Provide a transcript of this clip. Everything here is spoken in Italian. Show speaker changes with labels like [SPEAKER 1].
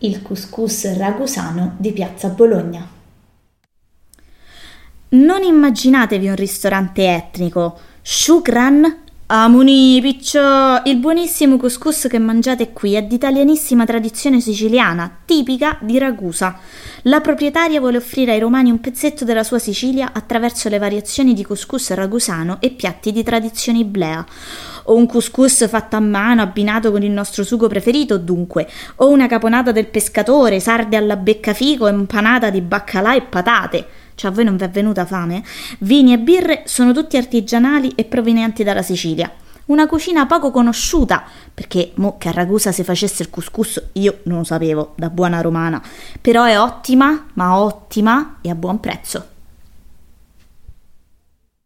[SPEAKER 1] il couscous ragusano di Piazza Bologna.
[SPEAKER 2] Non immaginatevi un ristorante etnico. Shukran Amuni, piccio! Il buonissimo couscous che mangiate qui è di italianissima tradizione siciliana, tipica di Ragusa. La proprietaria vuole offrire ai romani un pezzetto della sua Sicilia attraverso le variazioni di couscous ragusano e piatti di tradizione iblea. O un couscous fatto a mano abbinato con il nostro sugo preferito, dunque, o una caponata del pescatore, sarde alla beccafico, impanata di baccalà e patate. Cioè a voi non vi è venuta fame? Vini e birre sono tutti artigianali e provenienti dalla Sicilia. Una cucina poco conosciuta, perché mo che a Ragusa si facesse il couscous io non lo sapevo, da buona romana, però è ottima, ma ottima e a buon prezzo.